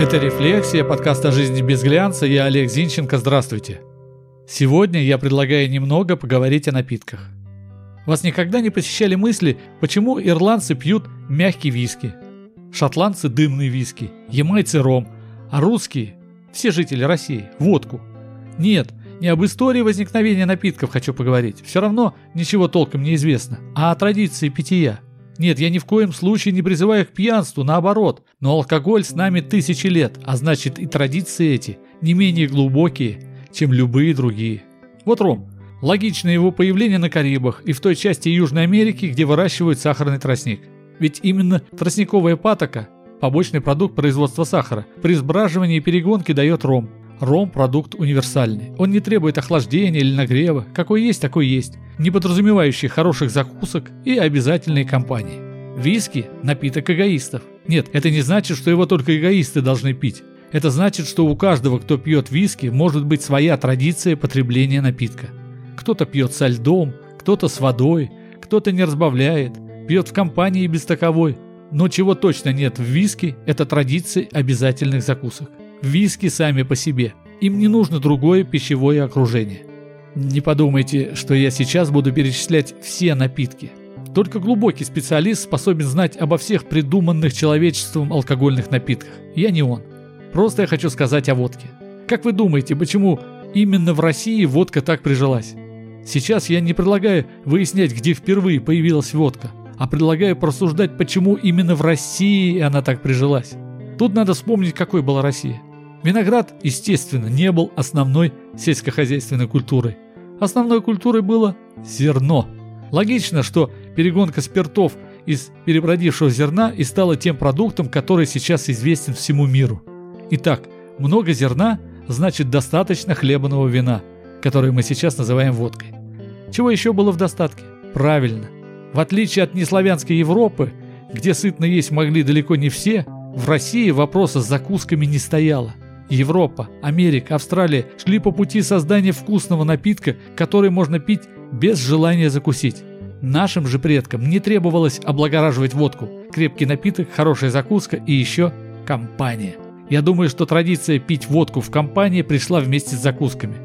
Это «Рефлексия», подкаст о жизни без глянца. Я Олег Зинченко. Здравствуйте. Сегодня я предлагаю немного поговорить о напитках. Вас никогда не посещали мысли, почему ирландцы пьют мягкий виски, шотландцы – дымный виски, ямайцы – ром, а русские, все жители России – водку. Нет, не об истории возникновения напитков хочу поговорить, все равно ничего толком не известно, а о традиции питья – нет, я ни в коем случае не призываю к пьянству, наоборот. Но алкоголь с нами тысячи лет, а значит и традиции эти не менее глубокие, чем любые другие. Вот ром. Логично его появление на Карибах и в той части Южной Америки, где выращивают сахарный тростник. Ведь именно тростниковая патока, побочный продукт производства сахара, при сбраживании и перегонке дает ром. Ром – продукт универсальный. Он не требует охлаждения или нагрева. Какой есть, такой есть. Не подразумевающий хороших закусок и обязательной компании. Виски – напиток эгоистов. Нет, это не значит, что его только эгоисты должны пить. Это значит, что у каждого, кто пьет виски, может быть своя традиция потребления напитка. Кто-то пьет со льдом, кто-то с водой, кто-то не разбавляет, пьет в компании без таковой. Но чего точно нет в виски – это традиции обязательных закусок. Виски сами по себе. Им не нужно другое пищевое окружение. Не подумайте, что я сейчас буду перечислять все напитки. Только глубокий специалист способен знать обо всех придуманных человечеством алкогольных напитках. Я не он. Просто я хочу сказать о водке. Как вы думаете, почему именно в России водка так прижилась? Сейчас я не предлагаю выяснять, где впервые появилась водка, а предлагаю просуждать, почему именно в России она так прижилась. Тут надо вспомнить, какой была Россия. Виноград, естественно, не был основной сельскохозяйственной культурой. Основной культурой было зерно. Логично, что перегонка спиртов из перебродившего зерна и стала тем продуктом, который сейчас известен всему миру. Итак, много зерна значит достаточно хлебного вина, которое мы сейчас называем водкой. Чего еще было в достатке? Правильно. В отличие от неславянской Европы, где сытно есть могли далеко не все, в России вопроса с закусками не стояло. Европа, Америка, Австралия шли по пути создания вкусного напитка, который можно пить без желания закусить. Нашим же предкам не требовалось облагораживать водку. Крепкий напиток, хорошая закуска и еще компания. Я думаю, что традиция пить водку в компании пришла вместе с закусками.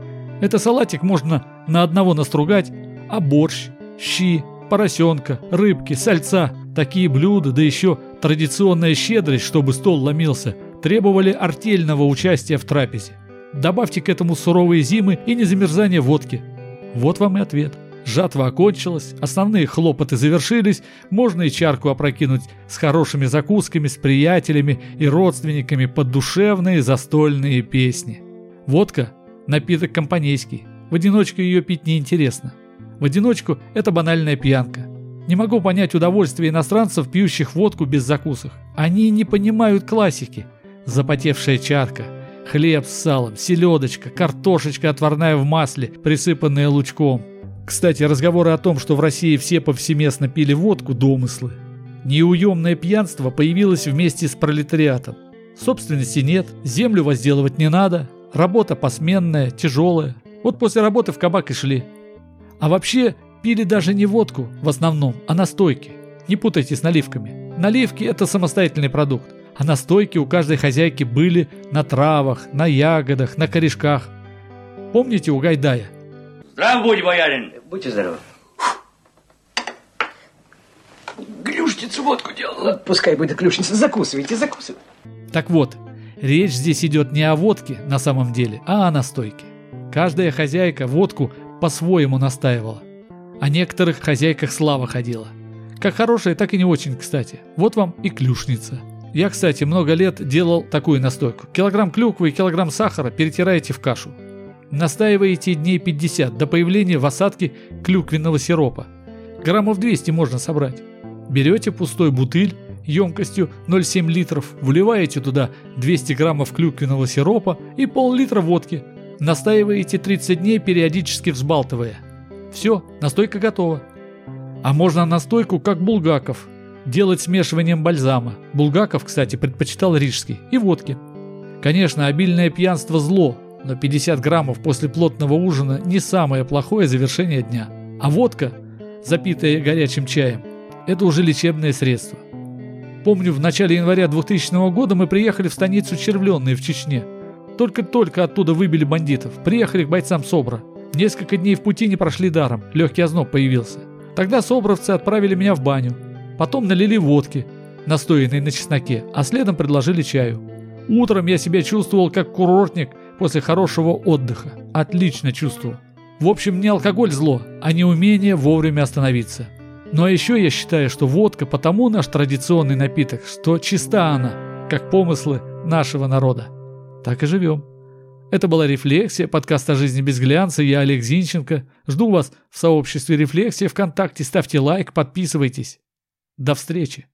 Это салатик можно на одного настругать, а борщ, щи, поросенка, рыбки, сальца, такие блюда, да еще традиционная щедрость, чтобы стол ломился, требовали артельного участия в трапезе. Добавьте к этому суровые зимы и незамерзание водки. Вот вам и ответ. Жатва окончилась, основные хлопоты завершились, можно и чарку опрокинуть с хорошими закусками, с приятелями и родственниками под душевные застольные песни. Водка – напиток компанейский, в одиночку ее пить неинтересно. В одиночку – это банальная пьянка. Не могу понять удовольствие иностранцев, пьющих водку без закусок. Они не понимают классики – запотевшая чарка, хлеб с салом, селедочка, картошечка отварная в масле, присыпанная лучком. Кстати, разговоры о том, что в России все повсеместно пили водку – домыслы. Неуемное пьянство появилось вместе с пролетариатом. Собственности нет, землю возделывать не надо, работа посменная, тяжелая. Вот после работы в кабак и шли. А вообще пили даже не водку в основном, а настойки. Не путайте с наливками. Наливки – это самостоятельный продукт а настойки у каждой хозяйки были на травах, на ягодах, на корешках. Помните у Гайдая? Здрав будь, боярин! Будьте здоровы. Клюшницу водку делала. Пускай будет клюшница. Закусывайте, закусывайте. Так вот, речь здесь идет не о водке на самом деле, а о настойке. Каждая хозяйка водку по-своему настаивала. О некоторых хозяйках слава ходила. Как хорошая, так и не очень, кстати. Вот вам и клюшница – я, кстати, много лет делал такую настойку. Килограмм клюквы и килограмм сахара перетираете в кашу. Настаиваете дней 50 до появления в осадке клюквенного сиропа. Граммов 200 можно собрать. Берете пустой бутыль емкостью 0,7 литров, вливаете туда 200 граммов клюквенного сиропа и пол-литра водки. Настаиваете 30 дней, периодически взбалтывая. Все, настойка готова. А можно настойку, как булгаков, делать смешиванием бальзама. Булгаков, кстати, предпочитал рижский. И водки. Конечно, обильное пьянство зло, но 50 граммов после плотного ужина не самое плохое завершение дня. А водка, запитая горячим чаем, это уже лечебное средство. Помню, в начале января 2000 года мы приехали в станицу Червленные в Чечне. Только-только оттуда выбили бандитов. Приехали к бойцам СОБРа. Несколько дней в пути не прошли даром. Легкий озноб появился. Тогда собровцы отправили меня в баню. Потом налили водки, настоянной на чесноке, а следом предложили чаю. Утром я себя чувствовал как курортник после хорошего отдыха. Отлично чувствовал. В общем, не алкоголь зло, а не умение вовремя остановиться. А еще я считаю, что водка потому наш традиционный напиток, что чиста она, как помыслы нашего народа. Так и живем. Это была «Рефлексия», подкаст о жизни без глянца. Я Олег Зинченко. Жду вас в сообществе «Рефлексия» ВКонтакте. Ставьте лайк, подписывайтесь. До встречи.